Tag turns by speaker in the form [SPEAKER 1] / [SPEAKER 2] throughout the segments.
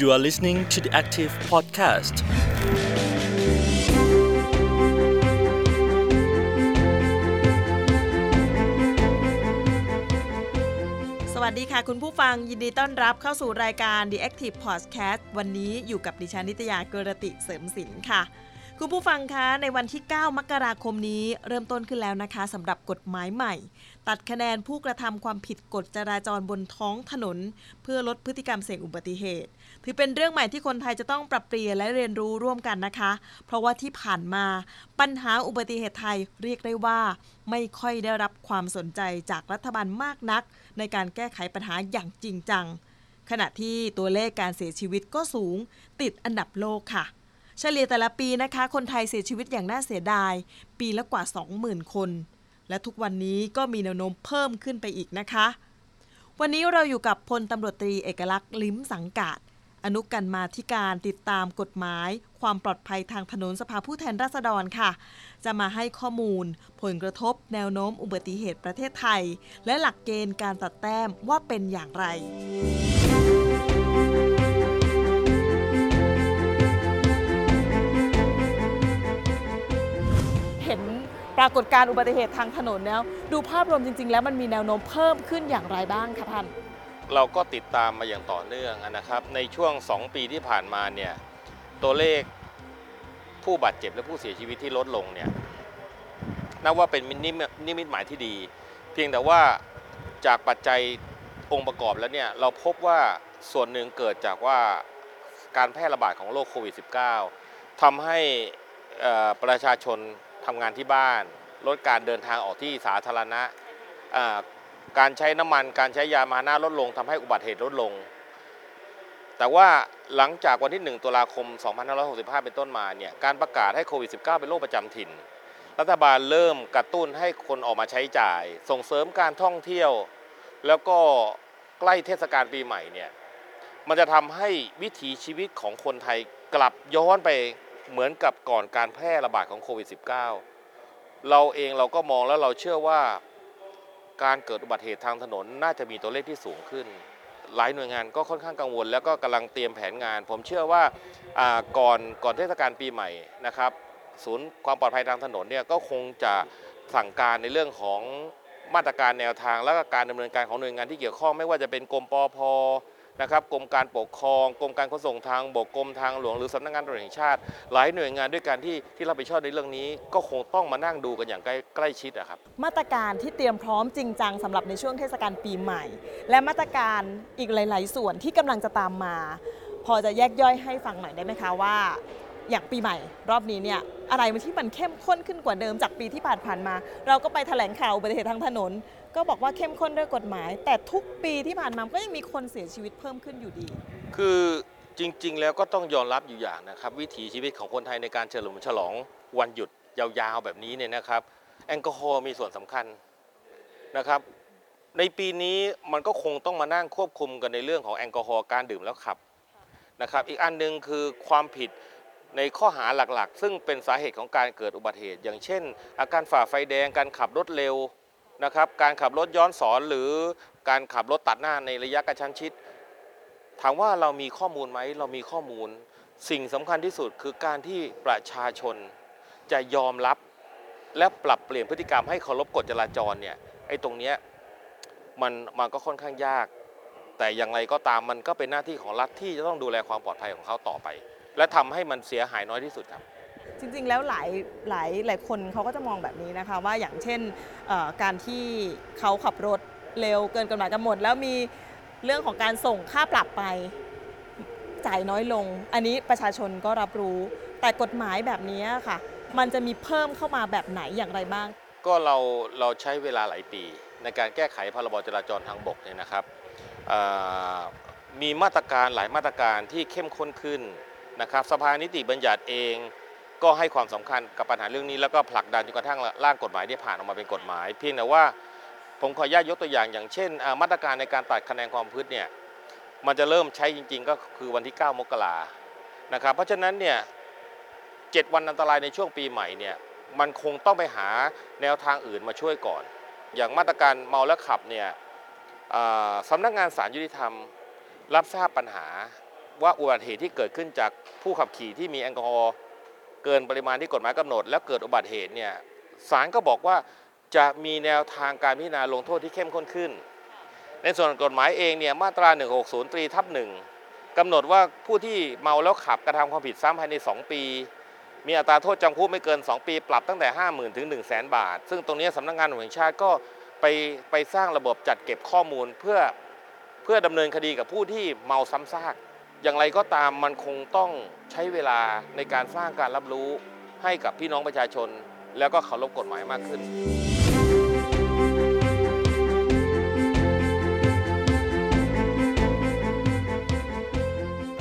[SPEAKER 1] You are listening to the Active Podcast.
[SPEAKER 2] สวัสดีค่ะ คุณผู้ฟังยินดีต้อนรับเข้าสู่รายการ The Active Podcast วันนี้อยู่กับดิฉันนิตยาเกรติเสริมสินค่ะ คุณผู้ฟังคะในวันที่ 9 มกราคมนี้เริ่มต้นขึ้นแล้วนะคะสำหรับกฎหมายใหม่ ตัดคะแนนผู้กระทำความผิดกฎจราจรบนท้องถนน เพื่อลดพฤติกรรมเสี่ยงอุบัติเหตุ ถือเป็นเรื่องใหม่ที่คนไทยจะต้องปรับเปลี่ยนและเรียนรู้ร่วมกันนะคะ เพราะว่าที่ผ่านมาปัญหาอุบัติเหตุไทยเรียกได้ว่า ไม่ค่อยได้รับความสนใจจากรัฐบาลมากนัก ในการแก้ไขปัญหาอย่างจริงจัง ขณะที่ตัวเลขการเสียชีวิตก็สูง ติดอันดับโลกค่ะ เฉลี่ยแต่ละปีนะคะ คนไทยเสียชีวิตอย่างน่าเสียดาย ปีละกว่า 20,000 คน และทุกวันนี้ก็มีแนวโน้มเพิ่มขึ้นไปอีกนะคะ วันนี้เราอยู่กับพลตำรวจตรีเอกลักษณ์ลิ้มสังกาดอนุกันมาธิการติดตามกฎหมาย ความปลอดภัยทางถนนสภาผู้แทนราษฎรค่ะ จะมาให้ข้อมูล ผลกระทบแนวโน้มอุบัติเหตุประเทศไทย และหลักเกณฑ์การตัดแต้มว่าเป็นอย่างไร ปรากฏการอุบัติเหตุทางถนนแล้ว ดูภาพรวมจริง ๆ แล้วมันมีแนวโน้มเพิ่มขึ้นอย่างไรบ้างคะท่าน
[SPEAKER 3] เราก็ติดตามมาอย่างต่อเนื่องนะครับ ในช่วง 2 ปีที่ผ่านมาเนี่ยตัวเลขผู้บาดเจ็บและผู้เสียชีวิตที่ลดลงเนี่ยนับว่าเป็นนิมิตนิมิตหมายที่ดี เพียงแต่ว่าจากปัจจัยองค์ประกอบแล้วเนี่ยเราพบว่าส่วนหนึ่งเกิดจากว่าการแพร่ระบาดของโรคโควิด -19 ทำให้ประชาชน ทำงานที่บ้าน ลดการเดินทางออกที่สาธารณะ การใช้น้ำมันการใช้ยานพาหนะลดลงทำให้อุบัติเหตุลดลง แต่ว่าหลังจากวันที่ 1 ตุลาคม 2565 เป็นต้นมาเนี่ยการประกาศให้โควิด -19 เป็นโรคประจำถิ่น รัฐบาลเริ่มกระตุ้นให้คนออกมาใช้จ่าย ส่งเสริมการท่องเที่ยว แล้วก็ใกล้เทศกาลปีใหม่เนี่ยมันจะทำให้วิถีชีวิตของคนไทยกลับย้อนไป เหมือนกับก่อนการแพร่ระบาดของโควิด -19 เราเองเราก็มองแล้วเราเชื่อว่าการเกิดอุบัติเหตุทางถนนน่าจะมีตัวเลขที่สูงขึ้น หลายหน่วยงานก็ค่อนข้างกังวล แล้วก็กำลังเตรียมแผนงาน ผมเชื่อว่าก่อนก่อนเทศกาลปีใหม่นะครับศูนย์ความปลอดภัยทางถนนเนี่ยก็คงจะสั่งการในเรื่องของมาตรการแนวทาง และการดำเนินการของหน่วยงานที่เกี่ยวข้องไม่ว่าจะเป็นกรมปอพ นะครับกรมการปกครองกรมการขนส่งทางบกกรมทางหลวงหรือสำนักงานตำรวจแห่งชาติ หลายหน่วยงานด้วยกันที่ที่รับผิดชอบในเรื่องนี้ ก็คงต้องมานั่งดูกันอย่างใกล้ใกล้ชิดอะครับ
[SPEAKER 2] มาตรการที่เตรียมพร้อมจริงจังสำหรับในช่วงเทศกาลปีใหม่ และมาตรการอีกหลาย ๆ ส่วนที่กำลังจะตามมา พอจะแยกย่อยให้ฟังหน่อยได้ไหมคะว่าอย่างปีใหม่ รอบนี้เนี่ยอะไรมันที่มันเข้มข้นขึ้นกว่าเดิมจากปีที่ผ่านๆมา เราก็ไปแถลงข่าวอุบัติเหตุทางถนน ก็บอกว่าเข้มข้นด้วยกฎหมาย แต่ทุกปีที่ผ่านมาก็ยังมีคนเสียชีวิตเพิ่มขึ้นอยู่ดี
[SPEAKER 3] คือจริง ๆ แล้วก็ต้องยอมรับอยู่อย่างนะครับ วิถีชีวิตของคนไทยในการเฉลิมฉลองวันหยุดยาวๆแบบนี้เนี่ยนะครับ แอลกอฮอล์มีส่วนสำคัญนะครับ ในปีนี้มันก็คงต้องมานั่งควบคุมกันในเรื่องของแอลกอฮอล์การดื่มแล้วขับนะครับ อีกอันหนึงคือความผิดในข้อหาหลักๆ ซึ่งเป็นสาเหตุของการเกิดอุบัติเหตุ อย่างเช่น อาการฝ่าไฟแดงการขับรถเร็ว นะครับการขับรถย้อนสอนหรือการขับรถตัดหน้าในระยะกระชั้นชิด ถามว่าเรามีข้อมูลไหมเรามีข้อมูล สิ่งสำคัญที่สุดคือการที่ประชาชนจะยอมรับและปรับเปลี่ยนพฤติกรรมให้เคารพกฎจราจรเนี่ยไอ้ตรงเนี้ยมันมันก็ค่อนข้างยาก แต่อย่างไรก็ตามมันก็เป็นหน้าที่ของรัฐที่จะต้องดูแลความปลอดภัยของเขาต่อไป และทำให้มันเสียหายน้อยที่สุดครับ
[SPEAKER 2] จริงๆ แล้วหลายหลายหลายคนเขาก็จะมองแบบนี้นะคะ ว่าอย่างเช่นการที่เขาขับรถเร็วเกินกำหนดกำหนด แล้วมีเรื่องของการส่งค่าปรับไปจ่ายน้อยลง อันนี้ประชาชนก็รับรู้ แต่กฎหมายแบบนี้ค่ะ มันจะมีเพิ่มเข้ามาแบบไหนอย่างไรบ้าง
[SPEAKER 3] ก็เราเราใช้เวลาหลายปี ในการแก้ไขพรบจราจรทางบกเนี่ยนะครับมีมาตรการหลายมาตรการที่เข้มข้นขึ้นนะครับ สภานิติบัญญัติเอง ก็ให้ความสำคัญกับปัญหาเรื่องนี้แล้วก็ผลักดันจนกระทั่งร่างกฎหมายได้ผ่านออกมาเป็นกฎหมายเพียงแต่ว่าผมขออนุญาตยกตัวอย่างอย่างเช่น มาตรการในการตัดคะแนนความพืชเนี่ยมันจะเริ่มใช้จริง ๆ ก็คือวันที่ 9 มกรานะครับเพราะฉะนั้นเนี่ยเจ็ดวันอันตรายในช่วงปีใหม่เนี่ยมันคงต้องไปหาแนวทางอื่นมาช่วยก่อน อย่างมาตรการเมาแล้วขับเนี่ยสำนักงานสารยุติธรรม รับทราบปัญหาว่าอุบัติเหตุที่เกิดขึ้นจากผู้ขับขี่ที่มีแอลกอฮอล์ เกินปริมาณที่กฎหมายกำหนด แล้วเกิดอุบัติเหตุเนี่ยศาลก็บอกว่าจะมีแนวทางการพิจารณาลงโทษที่เข้มข้นขึ้น ในส่วนกฎหมายเองเนี่ยมาตรา 160ตรีทับหนึ่งกำหนดว่าผู้ที่เมาแล้วขับกระทำความผิดซ้ำภายใน 2 ปี มีอัตราโทษจำคุกไม่เกิน 2 ปี ปรับตั้งแต่ 50,000ถึง1 0 0 0 0แบาท ซึ่งตรงนี้สำนักงานวจแห่งชาติก็ไปไปสร้างระบบจัดเก็บข้อมูลเพื่อเพื่อดำเนินคดีกับผู้ที่เมาซ้ำซาก อย่างไรก็ตามมันคงต้องใช้เวลาในการสร้างการรับรู้ให้กับพี่น้องประชาชน แล้วก็เคารพกฎหมายมากขึ้น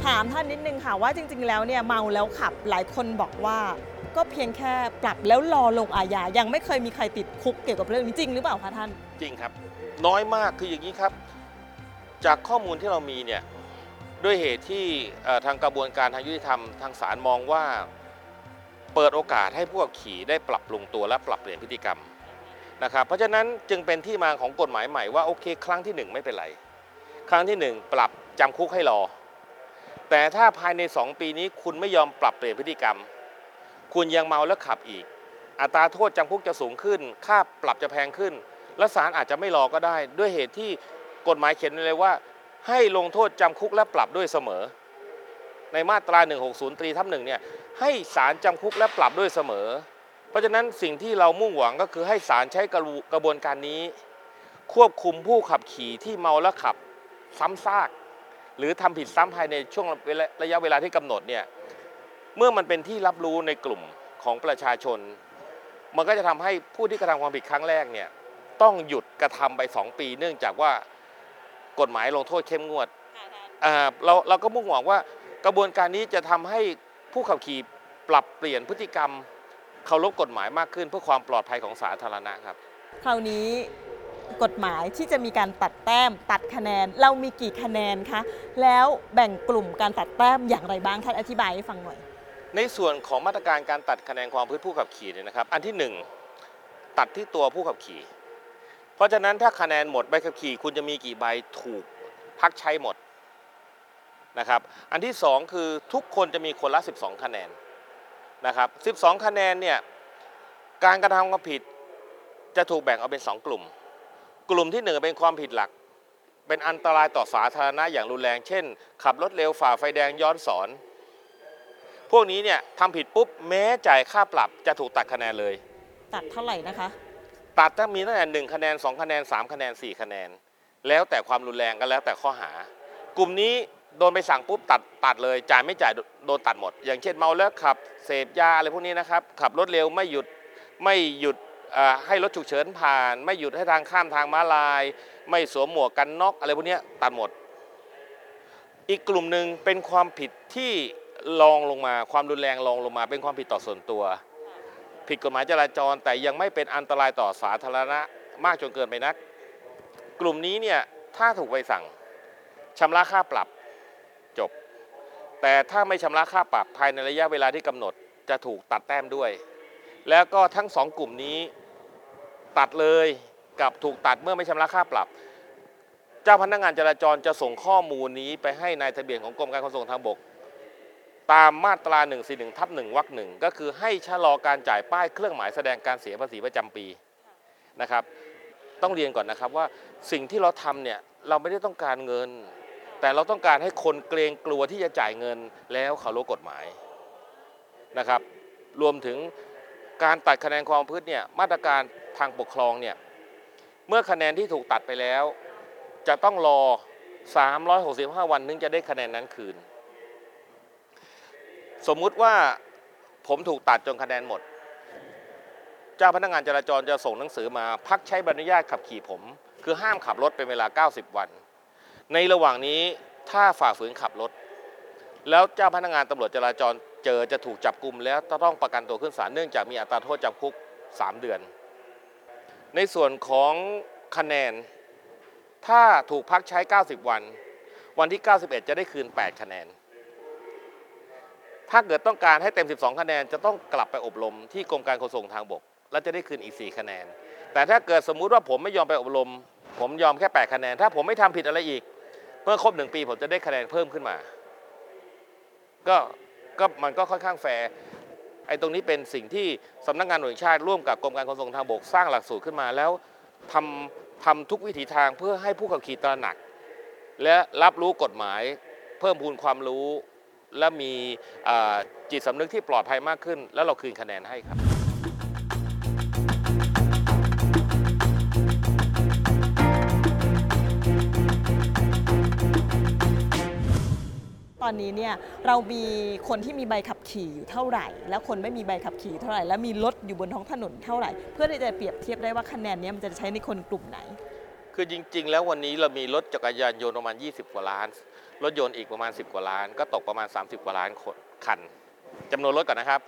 [SPEAKER 2] ถามท่านนิดนึงค่ะว่าจริง ๆ แล้วเนี่ยเมาแล้วขับหลายคนบอกว่า ก็เพียงแค่ปรับแล้วรอลงอาญายังไม่เคยมีใครติดคุกเกี่ยวกับเรื่องนี้จริงหรือเปล่าคะท่าน
[SPEAKER 3] จริงครับ น้อยมากคืออย่างนี้ครับ จากข้อมูลที่เรามีเนี่ย ด้วยเหตุที่ทางกระบวนการทางยุติธรรมทางศาลมองว่า เปิดโอกาสให้ผู้ขับขี่ได้ปรับปรุงตัวและปรับเปลี่ยนพฤติกรรมนะครับเพราะฉะนั้นจึงเป็นที่มาของกฎหมายใหม่ว่าโอเค ครั้งที่หนึ่งไม่เป็นไร ครั้งที่หนึ่งปรับจำคุกให้รอ แต่ถ้าภายใน 2 ปีนี้คุณไม่ยอมปรับเปลี่ยนพฤติกรรม คุณยังเมาแล้วขับอีก อัตราโทษจำคุกจะสูงขึ้น ค่าปรับจะแพงขึ้น และศาลอาจจะไม่รอก็ได้ ด้วยเหตุที่กฎหมายเขียนไว้เลยว่า ให้ลงโทษจำคุกและปรับด้วยเสมอ ในมาตรา 160ตรีทับหนึ่งเนี่ยให้ศาลจำคุกและปรับด้วยเสมอ เพราะฉะนั้นสิ่งที่เรามุ่งหวังก็คือให้ศาลใช้กระบวนการนี้ ควบคุมผู้ขับขี่ที่เมาแล้วขับซ้ำซาก หรือทำผิดซ้ำภายในช่วงระยะเวลาที่กำหนดเนี่ยเมื่อมันเป็นที่รับรู้ในกลุ่มของประชาชน มันก็จะทำให้ผู้ที่กระทำความผิดครั้งแรกเนี่ยต้องหยุดกระทำไป 2 ปี เนื่องจากว่า กฎหมายลงโทษเข้มงวดอ่าเราเราก็มุ่งหวังว่ากระบวนการนี้จะทำให้ผู้ขับขี่ปรับเปลี่ยนพฤติกรรมเคารพกฎหมายมากขึ้น เพื่อความปลอดภัยของสาธารณะครับ
[SPEAKER 2] คราวนี้กฎหมายที่จะมีการตัดแต้ม ตัดคะแนน เรามีกี่คะแนนคะแล้วแบ่งกลุ่มการตัดแต้มอย่างไรบ้างท่านอธิบายให้ฟังหน่อย
[SPEAKER 3] ในส่วนของมาตรการการตัดคะแนนความพื้นผู้ขับขี่เนี่ยนะครับ อันที่หนึ่งตัดที่ตัวผู้ขับขี่ เพราะฉะนั้นถ้าคะแนนหมดใบขับขี่ คุณจะมีกี่ใบถูกพักใช้หมดนะครับอันที่สองคือทุกคนจะมีคนละ 12 คะแนนนะครับ12 คะแนนเนี่ยการกระทำความผิดจะถูกแบ่งออกเป็น 2 กลุ่ม กลุ่มที่หนึ่งเป็นความผิดหลัก เป็นอันตรายต่อสาธารณะอย่างรุนแรง เช่น ขับรถเร็วฝ่าไฟแดงย้อนสอน พวกนี้เนี่ยทำผิดปุ๊บแม้จ่ายค่าปรับจะถูกตัดคะแนนเลย
[SPEAKER 2] ตัดเท่าไหร่นะคะ
[SPEAKER 3] ตัดถ้ามีตั้งแต่หนึ่งคะแนนสองคะแนนสามคะแนนสี่คะแนน แล้วแต่ความรุนแรงก็แล้วแต่ข้อหา กลุ่มนี้โดนไปสั่งปุ๊บตัดตัดเลยจ่ายไม่จ่ายโดนตัดหมด อย่างเช่นเมาแล้วขับเสพยาอะไรพวกนี้นะครับขับรถเร็วไม่หยุดไม่หยุดให้รถฉุกเฉินผ่าน ไม่หยุดให้ทางข้ามทางม้าลาย ไม่สวมหมวกกันน็อกอะไรพวกนี้ตัดหมด อีกกลุ่มหนึ่งเป็นความผิดที่รองลงมา ความรุนแรงรองลงมา เป็นความผิดต่อส่วนตัว ผิดกฎหมายจราจร แต่ยังไม่เป็นอันตรายต่อสาธารณะมากจนเกินไปนัก กลุ่มนี้เนี่ยถ้าถูกใบสั่งชำระค่าปรับจบ แต่ถ้าไม่ชำระค่าปรับภายในระยะเวลาที่กำหนดจะถูกตัดแต้มด้วย แล้วก็ทั้งสองกลุ่มนี้ตัดเลยกับถูกตัดเมื่อไม่ชำระค่าปรับ เจ้าพนักงานจราจรจะส่งข้อมูลนี้ไปให้นายทะเบียนของกรมการขนส่งทางบก ตามมาตรา 141ทับ1วรรคหนึ่งก็คือให้ชะลอการจ่ายป้ายเครื่องหมายแสดงการเสียภาษีประจำปีนะครับ ต้องเรียนก่อนนะครับว่าสิ่งที่เราทำเนี่ยเราไม่ได้ต้องการเงิน แต่เราต้องการให้คนเกรงกลัวที่จะจ่ายเงินแล้วเคารพกฎหมายนะครับ รวมถึงการตัดคะแนนความพืชเนี่ยมาตรการทางปกครองเนี่ยเมื่อคะแนนที่ถูกตัดไปแล้ว จะต้องรอ 365 วันถึงจะได้คะแนนนั้นคืน สมมุติว่าผมถูกตัดจนคะแนนหมด เจ้าพนักงานจราจรจะส่งหนังสือมา พักใช้ใบอนุญาตขับขี่ผม คือห้ามขับรถเป็นเวลา 90 วัน ในระหว่างนี้ถ้าฝ่าฝืนขับรถ แล้วเจ้าพนักงานตำรวจจราจรเจอจะถูกจับกลุ่มแล้วต้องประกันตัวขึ้นศาลเนื่องจากมีอัตราโทษจำคุก 3 เดือน ในส่วนของคะแนน ถ้าถูกพักใช้ 90 วัน วันที่ 91 จะได้คืน 8 คะแนน ถ้าเกิดต้องการให้เต็ม 12 คะแนน จะต้องกลับไปอบรมที่กรมการขนส่งทางบก แล้วจะได้คืนอีก 4 คะแนน แต่ถ้าเกิดสมมุติว่าผมไม่ยอมไปอบรม ผมยอมแค่ 8 คะแนน ถ้าผมไม่ทำผิดอะไรอีก เมื่อครบ 1 ปีผมจะได้คะแนนเพิ่มขึ้นมา ก็ก็มันก็ค่อนข้างแฟร์ไอ้ตรงนี้เป็นสิ่งที่สำนักงานตำรวจแห่งชาติร่วมกับกรมการขนส่งทางบกสร้างหลักสูตรขึ้นมาแล้วทำทำทุกวิถีทางเพื่อให้ผู้ขับขี่ตระหนัก และรับรู้กฎหมาย เพิ่มพูนความรู้ และมีอ่าจิตสำนึกที่ปลอดภัยมากขึ้น แล้วเราคืนคะแนนให้ครับ
[SPEAKER 2] ตอนนี้เนี่ยเรามีคนที่มีใบขับขี่อยู่เท่าไหร่ แล้วคนไม่มีใบขับขี่เท่าไหร่ แล้วมีรถอยู่บนท้องถนนเท่าไหร่ เพื่อที่จะเปรียบเทียบได้ว่าคะแนนเนี้ยมันจะใช้ในคนกลุ่มไหน
[SPEAKER 3] คือจริง ๆ แล้ววันนี้เรามีรถจักรยานยนต์ประมาณ 20 กว่าล้าน รถยนต์อีกประมาณ 10 กว่าล้าน ก็ตกประมาณ 30 กว่าล้านคนคันจำนวนรถก่อนนะครับ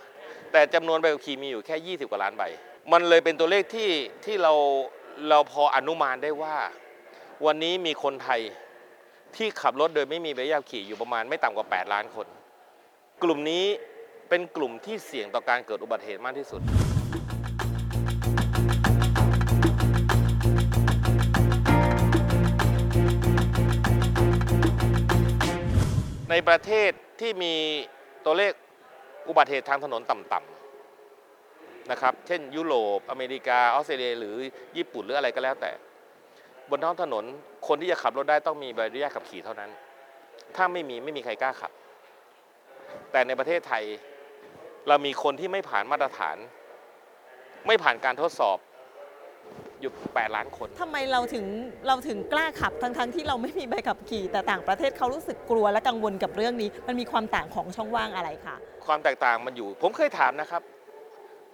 [SPEAKER 3] แต่จำนวนใบขับขี่มีอยู่แค่ 20 กว่าล้านใบ มันเลยเป็นตัวเลขที่ที่เราเราพออนุมานได้ว่า วันนี้มีคนไทยที่ขับรถโดยไม่มีใบขับขี่อยู่ประมาณไม่ต่ำกว่า 8 ล้านคน กลุ่มนี้เป็นกลุ่มที่เสี่ยงต่อการเกิดอุบัติเหตุมากที่สุด ในประเทศที่มีตัวเลขอุบัติเหตุทางถนนต่ำๆนะครับ เช่น ยุโรป อเมริกา ออสเตรเลีย หรือญี่ปุ่นหรืออะไรก็แล้วแต่ บนท้องถนนคนที่จะขับรถได้ต้องมีใบอนุญาตขับขี่เท่านั้น ถ้าไม่มีไม่มีใครกล้าขับ แต่ในประเทศไทยเรามีคนที่ไม่ผ่านมาตรฐาน ไม่ผ่านการทดสอบ อยู่8ล้านคน
[SPEAKER 2] ทำไมเราถึงเราถึงกล้าขับทั้งทั้งๆที่เราไม่มีใบขับขี่ แต่ต่างประเทศเขารู้สึกกลัวและกังวลกับเรื่องนี้ มันมีความต่างของช่องว่างอะไรคะ
[SPEAKER 3] ความแตกต่างมันอยู่ ผมเคยถามนะครับ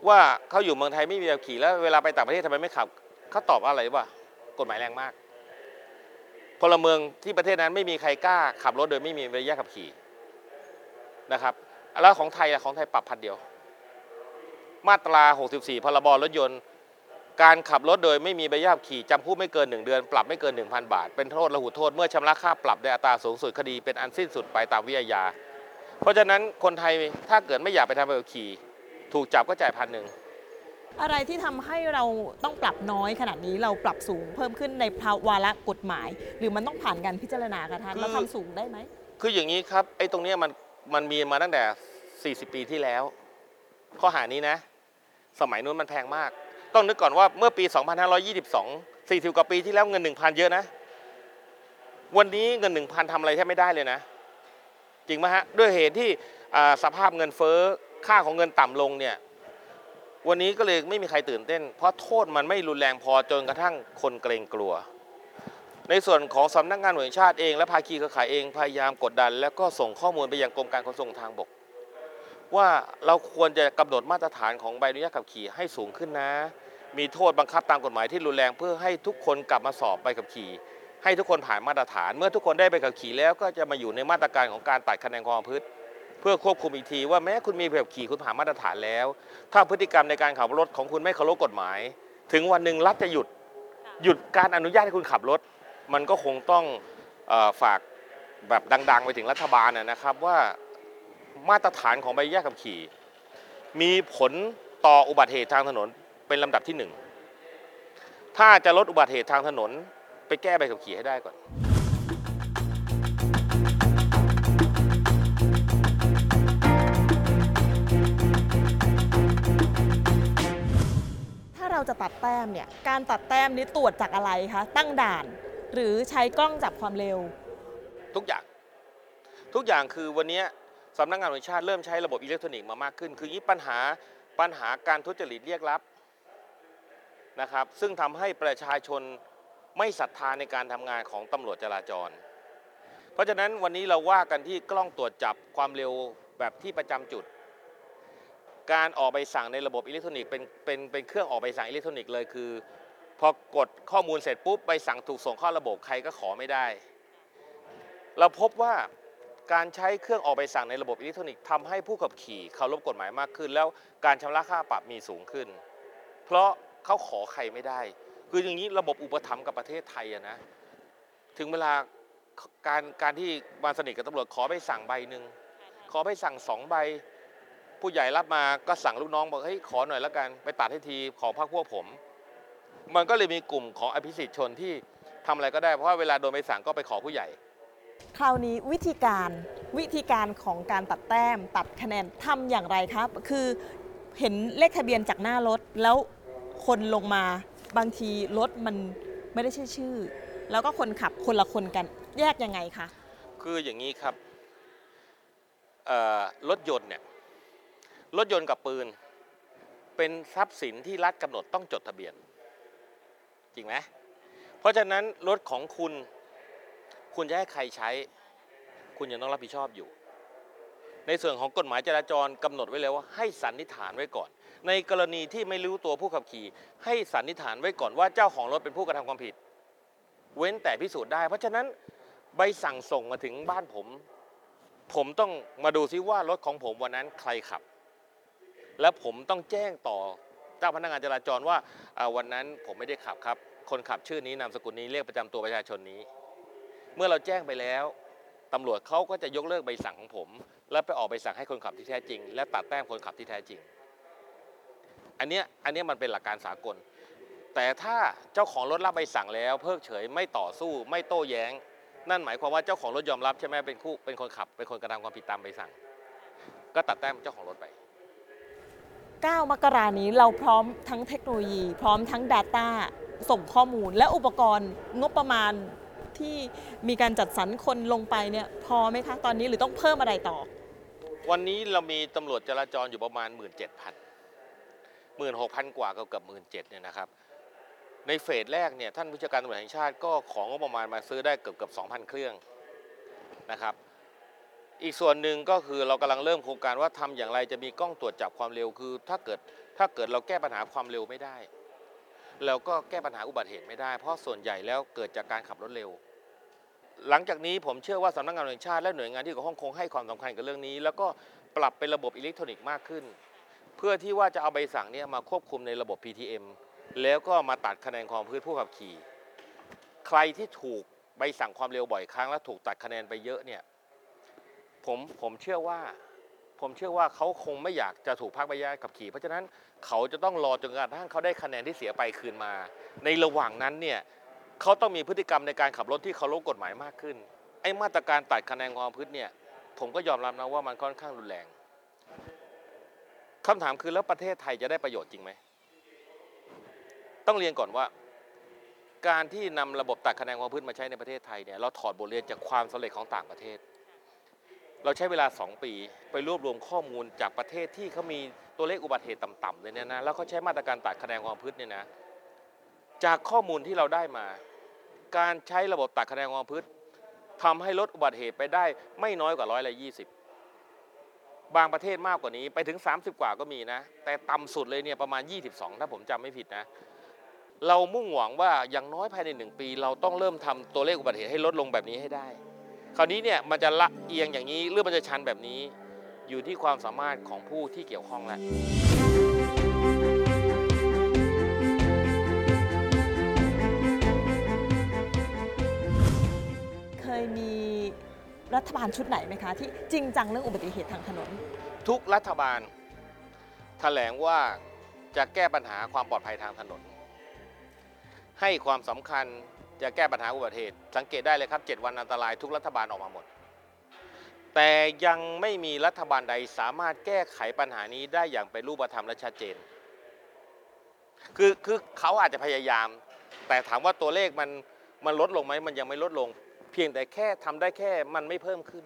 [SPEAKER 3] ว่าเขาอยู่เมืองไทยไม่มีใบขับขี่แล้วเวลาไปต่างประเทศทำไมไม่ขับเขาตอบว่าอะไรว่ากฎหมายแรงมากพลเมืองที่ประเทศนั้นไม่มีใครกล้าขับรถโดยไม่มีใบอนุญาตขับขี่นะครับแล้วของไทยอะของไทยปรับพันเดียว มาตรา 64 พรบรถยนต์ การขับรถโดยไม่มีใบอนุญาตขับขี่จำคุกไม่เกิน 1 เดือน ปรับไม่เกิน 1,000 บาท เป็นโทษระหูโทษเมื่อชำระค่าปรับในอัตราสูงสุดคดีเป็นอันสิ้นสุดไปตามวิทยา เพราะฉะนั้นคนไทยถ้าเกิดไม่อยากไปทำใบขับขี่ ถูกจับก็จ่ายพันหนึ่ง
[SPEAKER 2] อะไรที่ทำให้เราต้องปรับน้อยขนาดนี้เราปรับสูงเพิ่มขึ้นในภาวาระกฎหมาย หรือมันต้องผ่านการพิจารณาคะท่าน
[SPEAKER 3] คือ
[SPEAKER 2] เราทำสูงได้ไหม
[SPEAKER 3] คืออย่างนี้ครับไอ้ตรงเนี้ยมันมันมีมาตั้งแต่ 40 ปีที่แล้ว ข้อหานี้นะ สมัยนู้นมันแพงมาก ต้องนึกก่อนว่าเมื่อปี 2522 40 กว่าปีที่แล้วเงิน 1,000 เยอะนะ วันนี้เงิน 1,000ทำอะไรแทบไม่ได้เลยนะ จริงไหมฮะ ด้วยเหตุที่สภาพเงินเฟ้อค่าของเงินต่ำลงเนี่ย วันนี้ก็เลยไม่มีใครตื่นเต้น เพราะโทษมันไม่รุนแรงพอจนกระทั่งคนเกรงกลัว ในส่วนของสำนักงานหน่วยชาติเองและภาคีเครือข่ายเองพยายามกดดัน แล้วก็ส่งข้อมูลไปยังกรมการขนส่งทางบก ว่าเราควรจะกำหนดมาตรฐานของใบอนุญาตขับขี่ให้สูงขึ้นนะ มีโทษบังคับตามกฎหมายที่รุนแรงเพื่อให้ทุกคนกลับมาสอบใบขับขี่ ให้ทุกคนผ่านมาตรฐาน เมื่อทุกคนได้ใบขับขี่แล้วก็จะมาอยู่ในมาตรการของการตัดคะแนนความประพฤติ เพื่อควบคุมอีกทีว่าแม้คุณมีใบขับขี่คุณผ่านมาตรฐานแล้ว ถ้าพฤติกรรมในการขับรถของคุณไม่เคารพกฎหมาย ถึงวันหนึ่งรัฐจะหยุดหยุดการอนุญาตให้คุณขับรถ มันก็คงต้องออฝากแบบดัง ๆ ไปถึงรัฐบาลนนะครับว่า มาตรฐานของใบอนุญาตขับขี่ มีผลต่ออุบัติเหตุทางถนนเป็นลำดับที่หนึ่งถ้าจะลดอุบัติเหตุทางถนน ไปแก้ใบขับขี่ให้ได้ก่อน
[SPEAKER 2] ถ้าเราจะตัดแต้มเนี่ย การตัดแต้มนี้ตรวจจากอะไรคะ ตั้งด่าน หรือใช้กล้องจับความเร็ว
[SPEAKER 3] ทุกอย่าง ทุกอย่างคือวันนี้ สำนักงานตำรวจแห่งชาติเริ่มใช้ระบบอิเล็กทรอนิกส์มามากขึ้น คือนี้ปัญหาปัญหาการทุจริตเรียกรับนะครับ ซึ่งทำให้ประชาชนไม่ศรัทธาในการทำงานของตำรวจจราจร เพราะฉะนั้นวันนี้เราว่ากันที่กล้องตรวจจับความเร็วแบบที่ประจำจุด การออกใบสั่งในระบบอิเล็กทรอนิกส์เป็นเป็นเป็นเครื่องออกใบสั่งอิเล็กทรอนิกส์เลยคือ พอกดข้อมูลเสร็จปุ๊บใบสั่งถูกส่งเข้าระบบใครก็ขอไม่ได้ เราพบว่า การใช้เครื่องออกใบสั่งในระบบอิเล็กทรอนิกส์ทำให้ผู้ขับขี่เคารพกฎหมายมากขึ้น แล้วการชำระค่าปรับมีสูงขึ้น เพราะเขาขอใครไม่ได้ คืออย่างนี้ระบบอุปถัมภ์กับประเทศไทยอะนะ ถึงเวลาการการที่มาสนิทกับตำรวจขอใบสั่งใบหนึ่งขอใบสั่งสองใบ ผู้ใหญ่รับมาก็สั่งลูกน้องบอกเฮ้ยขอหน่อยแล้วกันไปตัดให้ทีขอพักพวกผม มันก็เลยมีกลุ่มของอภิสิทธิชนที่ทำอะไรก็ได้เพราะว่าเวลาโดนใบสั่งก็ไปขอผู้ใหญ่
[SPEAKER 2] คราวนี้วิธีการวิธีการของการตัดแต้ม ตัดคะแนนทำอย่างไรครับ คือเห็นเลขทะเบียนจากหน้ารถ แล้วคนลงมาบางทีรถมันไม่ได้ใช่ชื่อ แล้วก็คนขับคนละคนกันแยกยังไงคะ
[SPEAKER 3] คืออย่างนี้ครับเอ่อรถยนต์เนี่ยรถยนต์กับปืน เป็นทรัพย์สินที่รัฐกำหนดต้องจดทะเบียน จริงไหมเพราะฉะนั้นรถของคุณ คุณจะให้ใครใช้ คุณยังต้องรับผิดชอบอยู่ ในส่วนของกฎหมายจราจรกำหนดไว้แล้วว่าให้สันนิษฐานไว้ก่อน ในกรณีที่ไม่รู้ตัวผู้ขับขี่ ให้สันนิษฐานไว้ก่อนว่าเจ้าของรถเป็นผู้กระทำความผิด เว้นแต่พิสูจน์ได้ เพราะฉะนั้นใบสั่งส่งมาถึงบ้านผม ผมต้องมาดูซิว่ารถของผมวันนั้นใครขับ และผมต้องแจ้งต่อเจ้าพนักงานจราจรว่าวันนั้นผมไม่ได้ขับครับ คนขับชื่อนี้นามสกุลนี้เลขประจำตัวประชาชนนี้ เมื่อเราแจ้งไปแล้วตำรวจเขาก็จะยกเลิกใบสั่งของผม แล้วไปออกใบสั่งให้คนขับที่แท้จริง และตัดแต้มคนขับที่แท้จริง อันเนี้ยอันเนี้ยมันเป็นหลักการสากล แต่ถ้าเจ้าของรถรับใบสั่งแล้ว เพิกเฉยไม่ต่อสู้ไม่โต้แย้ง นั่นหมายความว่าเจ้าของรถยอมรับใช่ไหมเป็นคู่เป็นคนขับเป็นคนกระทำความผิดตามใบสั่ง ก็ตัดแต้มเจ้าของรถไป
[SPEAKER 2] 9 มกรานี้เราพร้อมทั้งเทคโนโลยี พร้อมทั้ง Data ส่งข้อมูลและอุปกรณ์งบประมาณ ที่มีการจัดสรรคนลงไปเนี่ยพอไหมคะ ตอนนี้หรือต้องเพิ่มอะไรต่อ
[SPEAKER 3] วันนี้เรามีตำรวจจราจรอยู่ประมาณ 1 7 0 0 0 16,000 กว่าเกือบเกือบ17,000เนี่ยนะครับ ในเฟสแรกเนี่ยท่านผู้จัดการตำรวจแห่งชาติก็ของงบประมาณมาซื้อได้เกือบเกือบ2,000 เครื่องนะครับ อีกส่วนหนึ่งก็คือเรากำลังเริ่มโครงการว่าทำอย่างไรจะมีกล้องตรวจจับความเร็วคือ ถ้าเกิดถ้าเกิดเราแก้ปัญหาความเร็วไม่ได้ เราก็แก้ปัญหาอุบัติเหตุไม่ได้ เพราะส่วนใหญ่แล้วเกิดจากการขับรถเร็ว หลังจากนี้ผมเชื่อว่าสำนักงานตำรวจแห่งชาติและหน่วยงานที่เกี่ยวข้องคงให้ความสำคัญกับเรื่องนี้ แล้วก็ปรับเป็นระบบอิเล็กทรอนิกส์มากขึ้น เพื่อที่ว่าจะเอาใบสั่งเนี้มาควบคุมในระบบ PTM แล้วก็มาตัดคะแนนความพื้นผู้ขับขี่ ใครที่ถูกใบสั่งความเร็วบ่อยครั้งและถูกตัดคะแนนไปเยอะเนี่ยผมผมเชื่อว่า ผมเชื่อว่าเขาคงไม่อยากจะถูกพักใบอนุญาตขับขี่ เพราะฉะนั้นเขาจะต้องรอจนกระทั่งเขาได้คะแนนที่เสียไปคืนมา ในระหว่างนั้นเนี่ย เขาต้องมีพฤติกรรมในการขับรถที่เคารพกฎหมายมากขึ้น ไอ้มาตรการตัดคะแนนความพืชเนี่ยผมก็ยอมรับนะว่ามันค่อนข้างรุนแรงคำถามคือแล้วประเทศไทยจะได้ประโยชน์จริงไหม ต้องเรียนก่อนว่า การที่นำระบบตัดคะแนนความพืชมาใช้ในประเทศไทยเนี่ยเราถอดบทเรียนจากความสำเร็จของต่างประเทศ เราใช้เวลา 2 ปี ไปรวบรวมข้อมูลจากประเทศที่เขามีตัวเลขอุบัติเหตุต่ำๆเลยเนี่ยนะแล้วเขาใช้มาตรการตัดคะแนนความพืชเนี่ยนะ จากข้อมูลที่เราได้มา การใช้ระบบตัดคะแนนความพืชทำให้ลดอุบัติเหตุไปได้ไม่น้อยกว่าร้อยละยี่สิบบางประเทศมากกว่านี้ไปถึง 30 กว่าก็มีนะ แต่ต่ำสุดเลยเนี่ยประมาณ 22 ถ้าผมจำไม่ผิดนะ เรามุ่งหวังว่าอย่างน้อยภายในหนึ่งปี เราต้องเริ่มทำตัวเลขอุบัติเหตุให้ลดลงแบบนี้ให้ได้ คราวนี้เนี่ยมันจะละเอียงอย่างนี้หรือมันจะชันแบบนี้ อยู่ที่ความสามารถของผู้ที่เกี่ยวข้องแหล้ว
[SPEAKER 2] รัฐบาลชุดไหนไหมคะที่จริงจังเรื่องอุบัติเหตุทางถนน
[SPEAKER 3] ทุกรัฐบาลแถลงว่าจะแก้ปัญหาความปลอดภัยทางถนน ให้ความสำคัญจะแก้ปัญหาอุบัติเหตุ สังเกตได้เลยครับ 7 วันอันตรายทุกรัฐบาลออกมาหมด แต่ยังไม่มีรัฐบาลใดสามารถแก้ไขปัญหานี้ได้อย่างเป็นรูปธรรมและชัดเจน คือคือเขาอาจจะพยายาม แต่ถามว่าตัวเลขมันมันลดลงไหมมันยังไม่ลดลง พียงแต่แค่ทำได้แค่มันไม่เพิ่มขึ้น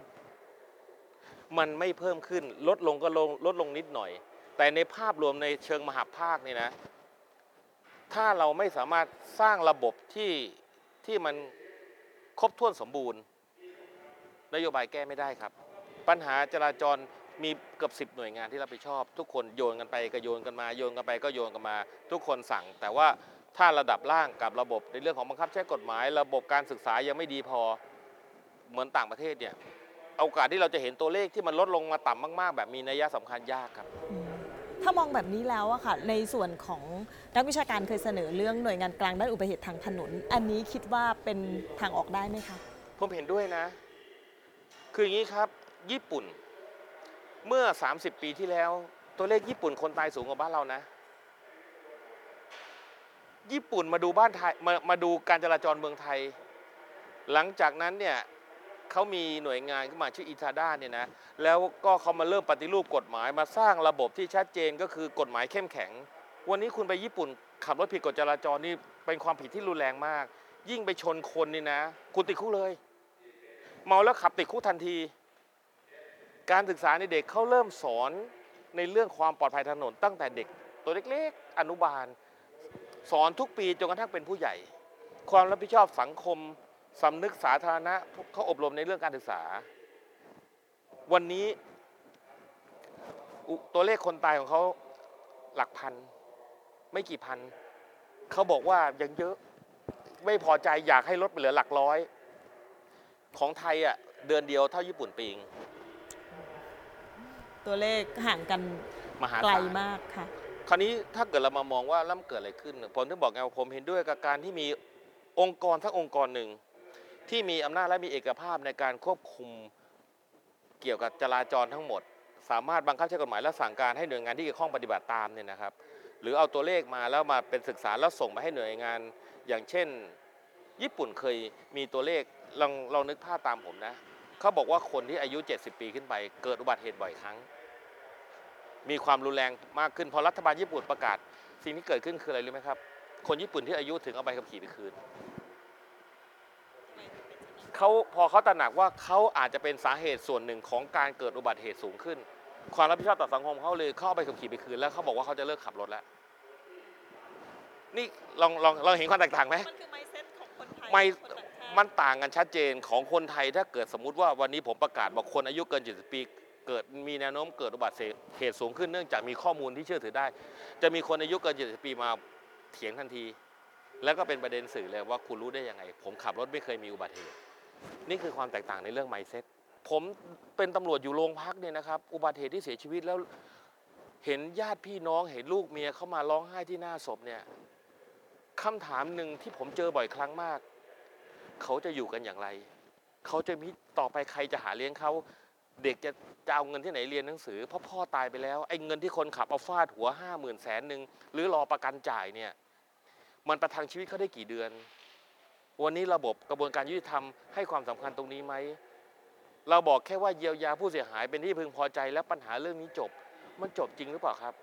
[SPEAKER 3] มันไม่เพิ่มขึ้น ลดลงก็ลงลดลงนิดหน่อย แต่ในภาพรวมในเชิงมหาภาคนี่นะ ถ้าเราไม่สามารถสร้างระบบที่ที่มันครบถ้วนสมบูรณ์ นโยบายแก้ไม่ได้ครับ ปัญหาจราจรมีเกือบสิบหน่วยงานที่รับผิดชอบ ทุกคนโยนกันไปก็โยนกันมาโยนกันไปก็โยนกันมา ทุกคนสั่งแต่ว่า ถ้าระดับล่างกับระบบในเรื่องของบังคับใช้กฎหมาย ระบบการศึกษายังไม่ดีพอเหมือนต่างประเทศเนี่ยโอกาสที่เราจะเห็นตัวเลขที่มันลดลงมาต่ำมาก ๆ แบบมีนัยสำคัญยากครับ
[SPEAKER 2] อืมถ้ามองแบบนี้แล้วอะค่ะ ในส่วนของนักวิชาการเคยเสนอเรื่องหน่วยงานกลางด้านอุบัติเหตุทางถนน อันนี้คิดว่าเป็นทางออกได้ไหมคะ
[SPEAKER 3] ผมเห็นด้วยนะ คืออย่างนี้ครับ ญี่ปุ่น เมื่อ 30 ปีที่แล้ว ตัวเลขญี่ปุ่นคนตายสูงกว่าบ้านเรานะ ญี่ปุ่นมาดูบ้านไทยมามาดูการจราจรเมืองไทย หลังจากนั้นเนี่ยเขามีหน่วยงานขึ้นมาชื่ออิทาด้าเนี่ยนะแล้วก็เขามาเริ่มปฏิรูปกฎหมายมาสร้างระบบที่ชัดเจนก็คือกฎหมายเข้มแข็ง วันนี้คุณไปญี่ปุ่น ขับรถผิดกฎจราจรนี่เป็นความผิดที่รุนแรงมาก ยิ่งไปชนคนนี่นะ คุณติดคุกเลย เมาแล้วขับติดคุกทันที การศึกษาในเด็กเขาเริ่มสอนในเรื่องความปลอดภัยถนนตั้งแต่เด็ก ตัวเล็กๆ อนุบาล สอนทุกปีจนกระทั่งเป็นผู้ใหญ่ ความรับผิดชอบสังคมสำนึกสาธารณะเขาอบรมในเรื่องการศึกษา วันนี้อุตัวเลขคนตายของเขาหลักพัน ไม่กี่พัน เขาบอกว่ายังเยอะไม่พอใจอยากให้ลดไปเหลือหลักร้อย ของไทยอะเดือนเดียวเท่าญี่ปุ่นปีง
[SPEAKER 2] ตัวเลขห่างกัน
[SPEAKER 3] มหา
[SPEAKER 2] ไกล
[SPEAKER 3] ศาล
[SPEAKER 2] มากค่ะ
[SPEAKER 3] คราวนี้ถ้าเกิดเรามามองว่าแล้วมันเกิดอะไรขึ้น ผมถึงบอกไงว่าผมเห็นด้วยกับการที่มีองค์กรทั้งองค์กรหนึ่ง ที่มีอำนาจและมีเอกภาพในการควบคุมเกี่ยวกับจราจรทั้งหมด สามารถบังคับใช้กฎหมายและสั่งการให้หน่วยงานที่เกี่ยวข้องปฏิบัติตามเนี่ยนะครับ หรือเอาตัวเลขมาแล้วมาเป็นศึกษาแล้วส่งไปให้หน่วยงาน อย่างเช่น ญี่ปุ่นเคยมีตัวเลขลองลองนึกภาพตามผมนะเขาบอกว่าคนที่อายุ 70 ปีขึ้นไป เกิดอุบัติเหตุบ่อยครั้ง มีความรุนแรงมากขึ้นพอรัฐบาลญี่ปุ่นประกาศ สิ่งที่เกิดขึ้นคืออะไรรู้ไหมครับ คนญี่ปุ่นที่อายุถึงเอาใบขับขี่ไปคืนเขาพอเขาตระหนักว่าเขาอาจจะเป็นสาเหตุส่วนหนึ่งของการเกิดอุบัติเหตุสูงขึ้น ความรับผิดชอบต่อสังคมเขาเลยเข้าเอาใบขับขี่ไปคืน แล้วเขาบอกว่าเขาจะเลิกขับรถแล้ว นี่ลองลองลองเห็นความแตกต่างไหม
[SPEAKER 2] มันคือไมเซ็ตของคนไทย
[SPEAKER 3] ไม่
[SPEAKER 2] คนต่างชาติ
[SPEAKER 3] มันต่างกันชัดเจนของคนไทยถ้าเกิดสมมุติว่าวันนี้ผมประกาศบอกคนอายุเกิน70ปี เกิดมีแนวโน้มเกิดอุบัติเหตุสูงขึ้นเนื่องจากมีข้อมูลที่เชื่อถือได้ จะมีคนอายุเกิน70ปีมาเถียงทันที แล้วก็เป็นประเด็นสื่อเลยว่าคุณรู้ได้ยังไง ผมขับรถไม่เคยมีอุบัติเหตุ นี่คือความแตกต่างในเรื่องไมเซ็ตผมเป็นตำรวจอยู่โรงพักเนี่ยนะครับ อุบัติเหตุที่เสียชีวิตแล้วเห็นญาติพี่น้องเห็นลูกเมียเข้ามาร้องไห้ที่หน้าศพเนี่ยคำถามหนึ่งที่ผมเจอบ่อยครั้งมาก เขาจะอยู่กันอย่างไร เขาจะมีต่อไปใครจะหาเลี้ยงเขา เด็กจะจะเอาเงินที่ไหนเรียนหนังสือเพราะพ่อตายไปแล้วไอ้เงินที่คนขับเอาฟาดหัวห้าหมื่นแสนหนึ่งหรือรอประกันจ่ายเนี่ย มันประทังชีวิตเขาได้กี่เดือน วันนี้ระบบกระบวนการยุติธรรมให้ความสำคัญตรงนี้ไหมเราบอกแค่ว่าเยียวยาผู้เสียหายเป็นที่พึงพอใจและปัญหาเรื่องนี้จบ มันจบจริงหรือเปล่าครับ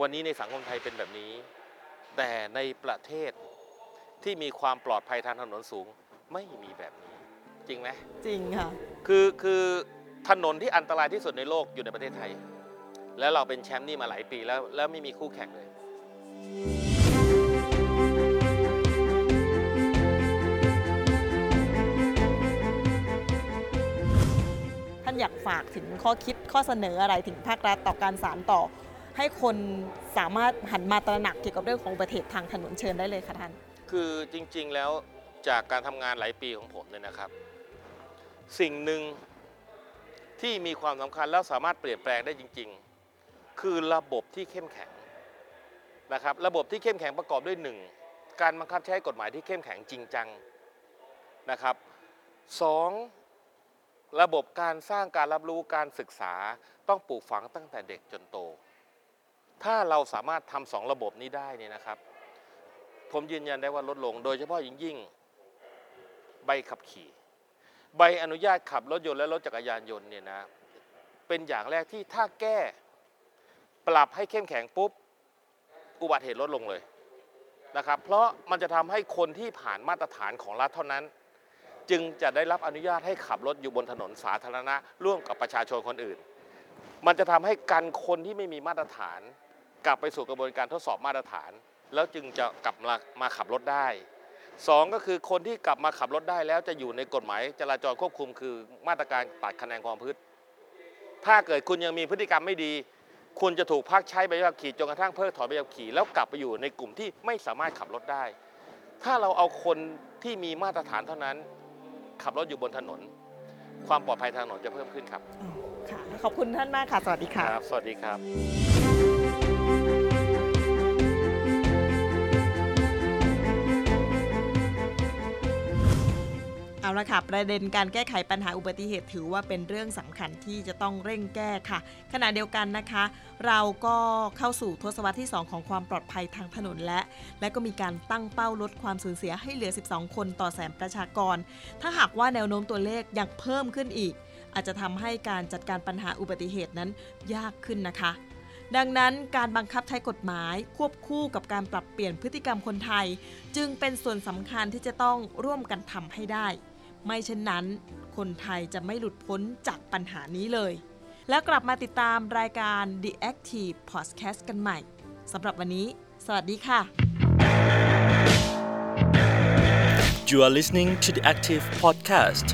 [SPEAKER 3] วันนี้ในสังคมไทยเป็นแบบนี้ แต่ในประเทศที่มีความปลอดภัยทางถนนสูง ไม่มีแบบนี้ จริงไหม
[SPEAKER 2] จริงค่ะ
[SPEAKER 3] คือคือ ถนนที่อันตรายที่สุดในโลกอยู่ในประเทศไทย แล้วเราเป็นแชมป์นี่มาหลายปีแล้วแล้วไม่มีคู่แข่งเลย
[SPEAKER 2] ท่านอยากฝากถึงข้อคิดข้อเสนออะไรถึงภาครัฐต่อการสารต่อ ให้คนสามารถหันมาตระหนักเกี่ยวกับเรื่องของอุบัติเหตุทางถนนเชิญได้เลยค่ะท่าน
[SPEAKER 3] คือจริงๆแล้วจากการทำงานหลายปีของผมเนี่ยนะครับ สิ่งหนึ่ง ที่มีความสำคัญแล้วสามารถเปลี่ยนแปลงได้จริง ๆ คือระบบที่เข้มแข็งนะครับระบบที่เข้มแข็งประกอบด้วยหนึ่งการบังคับใช้กฎหมายที่เข้มแข็งจริงจังนะครับสองระบบการสร้างการรับรู้การศึกษาต้องปลูกฝังตั้งแต่เด็กจนโต ถ้าเราสามารถทำสองระบบนี้ได้เนี่ยนะครับ ผมยืนยันได้ว่าลดลงโดยเฉพาะยิ่งยิ่งใบขับขี่ ใบอนุญาตขับรถยนต์และรถจักรยานยนต์เนี่ยนะเป็นอย่างแรกที่ถ้าแก้ ปรับให้เข้มแข็งปุ๊บ อุบัติเหตุลดลงเลยนะครับ เพราะมันจะทำให้คนที่ผ่านมาตรฐานของรัฐเท่านั้น จึงจะได้รับอนุญาตให้ขับรถอยู่บนถนนสาธารณะ ร่วมกับประชาชนคนอื่น มันจะทำให้กันคนที่ไม่มีมาตรฐาน กลับไปสู่กระบวนการทดสอบมาตรฐาน แล้วจึงจะกลับมามาขับรถได้ สองก็คือคนที่กลับมาขับรถได้แล้วจะอยู่ในกฎหมายจราจรควบคุมคือมาตรการตัดคะแนนความพฤติถ้าเกิดคุณยังมีพฤติกรรมไม่ดี คุณจะถูกพักใช้ใบขับขี่จนกระทั่งเพิกถอนใบขับขี่แล้วกลับไปอยู่ในกลุ่มที่ไม่สามารถขับรถได้ ถ้าเราเอาคนที่มีมาตรฐานเท่านั้น ขับรถอยู่บนถนน ความปลอดภัยทางถนนจะเพิ่มขึ้นครับ
[SPEAKER 2] ค่ะขอบคุณท่านมากค่ะ สวัสดีค่ะ
[SPEAKER 3] ครับ สวัสดีครับ
[SPEAKER 2] เอาละค่ะ ประเด็นการแก้ไขปัญหาอุบัติเหตุถือว่าเป็นเรื่องสำคัญที่จะต้องเร่งแก้ค่ะ ขณะเดียวกันนะคะ เราก็เข้าสู่ทศวรรษที่ 2 ของความปลอดภัยทางถนนและ และก็มีการตั้งเป้าลดความสูญเสียให้เหลือ 12 คนต่อแสนประชากร ถ้าหากว่าแนวโน้มตัวเลขยังเพิ่มขึ้นอีก อาจจะทำให้การจัดการปัญหาอุบัติเหตุนั้นยากขึ้นนะคะดังนั้นการบังคับใช้กฎหมายควบคู่กับการปรับเปลี่ยนพฤติกรรมคนไทย จึงเป็นส่วนสำคัญที่จะต้องร่วมกันทำให้ได้ ไม่เช่นนั้น คนไทยจะไม่หลุดพ้นจากปัญหานี้เลย แล้วกลับมาติดตามรายการ The Active Podcast กันใหม่สำหรับวันนี้ สวัสดีค่ะ
[SPEAKER 1] You are listening to the Active Podcast.